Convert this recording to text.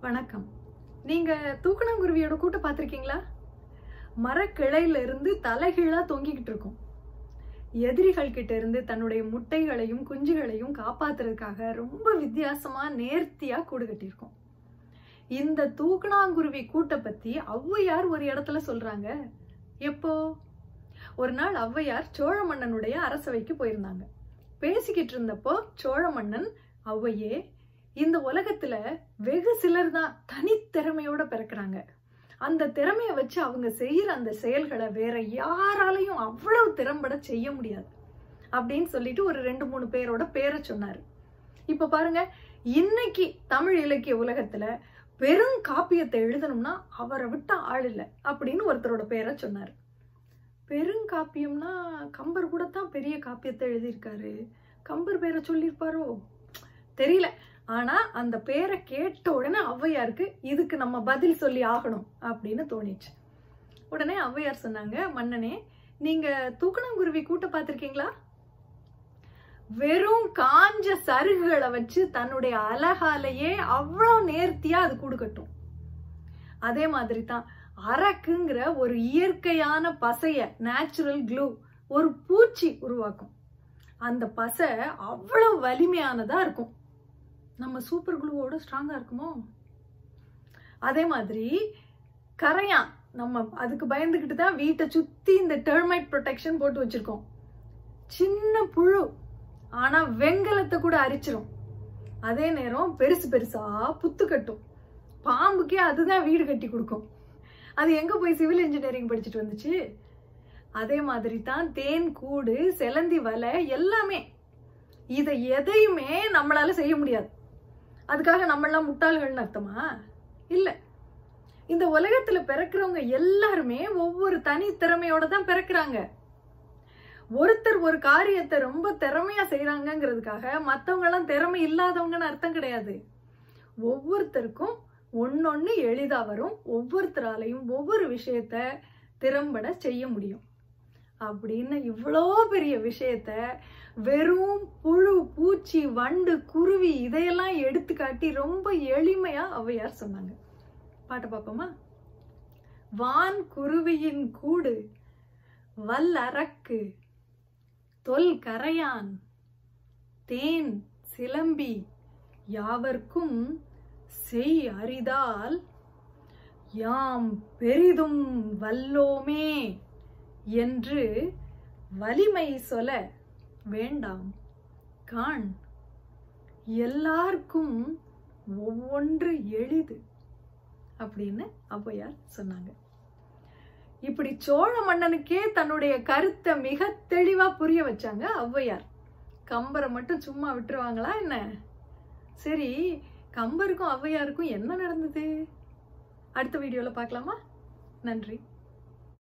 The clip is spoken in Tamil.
வணக்கம். நீங்கள் தூக்கணாங்குருவியோட கூட்டம் பார்த்துருக்கீங்களா? மரக்கிளையிலிருந்து தலைகீழாக தொங்கிக்கிட்டு இருக்கும். எதிரிகள் கிட்ட இருந்து தன்னுடைய முட்டைகளையும் குஞ்சுகளையும் காப்பாத்துறதுக்காக ரொம்ப வித்தியாசமா நேர்த்தியா கூடு கட்டியிருக்கும். இந்த தூக்கணாங்குருவி கூட்டை பத்தி ஔவையார் ஒரு இடத்துல சொல்றாங்க. எப்போ? ஒரு நாள் ஔவையார் சோழ மன்னனுடைய அரசவைக்கு போயிருந்தாங்க. பேசிக்கிட்டு இருந்தப்போ சோழ மன்னன் ஔவையே இந்த உலகத்துல வெகு சிலர் தான் தனித்திறமையோட பிறக்கிறாங்க. அந்த திறமையை வச்சு அவங்க செய்யற அந்த செயல்களை வேற யாராலையும் அவ்வளவு திறம்பட செய்ய முடியாது. அப்படின்னு சொல்லிட்டு ஒரு ரெண்டு மூணு பேரோட பேரை சொன்னாரு. இப்ப பாருங்க இன்னைக்கு தமிழ் இலக்கிய உலகத்துல பெரும் காப்பியத்தை எழுதணும்னா அவரை விட்ட ஆள் இல்லை அப்படின்னு ஒருத்தரோட பேரை சொன்னாரு. பெருங்காப்பியம்னா கம்பர் கூட தான் பெரிய காப்பியத்தை எழுதியிருக்காரு. கம்பர் பேரை சொல்லியிருப்பாரோ? தெரியல. ஆனா அந்த பேரை கேட்ட உடனே ஔவையாருக்கு இதுக்கு நம்ம பதில் சொல்லி ஆகணும் அப்படின்னு தோணிச்சு. உடனே ஔவையார் சொன்னாங்க மன்னனே நீங்க தூக்கணங்குருவி கூட்ட பார்த்துருக்கீங்களா? வெறும் காஞ்ச சருகுகளை வச்சு தன்னுடைய அழகாலேயே அவ்வளோ நேர்த்தியா அது கூடு கட்டும். அதே மாதிரி தான் அரக்குங்கிற ஒரு இயற்கையான பசைய நேச்சுரல் க்ளூ ஒரு பூச்சி உருவாக்கும். அந்த பசை அவ்வளோ வலிமையானதா இருக்கும். நம்ம சூப்பர் குளுவோட ஸ்ட்ராங்காக இருக்குமோ? அதே மாதிரி கரையான் நம்ம அதுக்கு பயந்துக்கிட்டு தான் வீட்டை சுற்றி இந்த டெர்மைட் ப்ரொடெக்ஷன் போட்டு வச்சுருக்கோம். சின்ன புழு ஆனால் வெங்கலத்தை கூட அரிச்சிரும். அதே நேரம் பெருசு பெருசாக புத்து கட்டும். பாம்புக்கே அதுதான் வீடு கட்டி கொடுக்கும். அது எங்கே போய் சிவில் இன்ஜினியரிங் படிச்சுட்டு வந்துச்சு? அதே மாதிரி தான் தேன் கூடு செலந்தி வலை எல்லாமே. இதை எதையுமே நம்மளால செய்ய முடியாது. அதுக்காக நம்மளாம் முட்டாள்கள்னு அர்த்தமா? இல்லை. இந்த உலகத்துல பிறக்கிறவங்க எல்லாருமே ஒவ்வொரு தனி திறமையோட தான் பிறக்கிறாங்க. ஒருத்தர் ஒரு காரியத்தை ரொம்ப திறமையா செய்யறாங்கிறதுக்காக மற்றவங்க எல்லாம் திறமை இல்லாதவங்கன்னு அர்த்தம் கிடையாது. ஒவ்வொருத்தருக்கும் ஒன்னொன்னு எளிதா வரும். ஒவ்வொருத்தராலையும் ஒவ்வொரு விஷயத்த திறம்பட செய்ய முடியும். அப்படின்னு இவ்வளோ பெரிய விஷயத்த வெறும் புழு பூச்சி வண்டு குருவி இதையெல்லாம் எடுத்து காட்டி ரொம்ப எளிமையா ஔவையார் சொன்னாங்க. பாட்டு பார்ப்போமா? வான் குருவியின் கூடு வல்லரக்கு தொல் கரையான் தேன் சிலம்பி யாவர்க்கும் செய் அரிதால் யாம் பெரிதும் வல்லோமே. என்று வலிமை சொல வேண்டாம். காண். எல்லாருக்கும் ஒவ்வொன்று எளிது அப்படின்னு ஔவையார் சொன்னாங்க. இப்படி சோழ மன்னனுக்கே தன்னுடைய கருத்தை மிக தெளிவா புரிய வச்சாங்க ஔவையார் கம்பரை மட்டும் சும்மா விட்டுருவாங்களா என்ன? சரி கம்பருக்கும் ஔவையாருக்கும் என்ன நடந்தது? அடுத்த வீடியோவில் பார்க்கலாமா? நன்றி.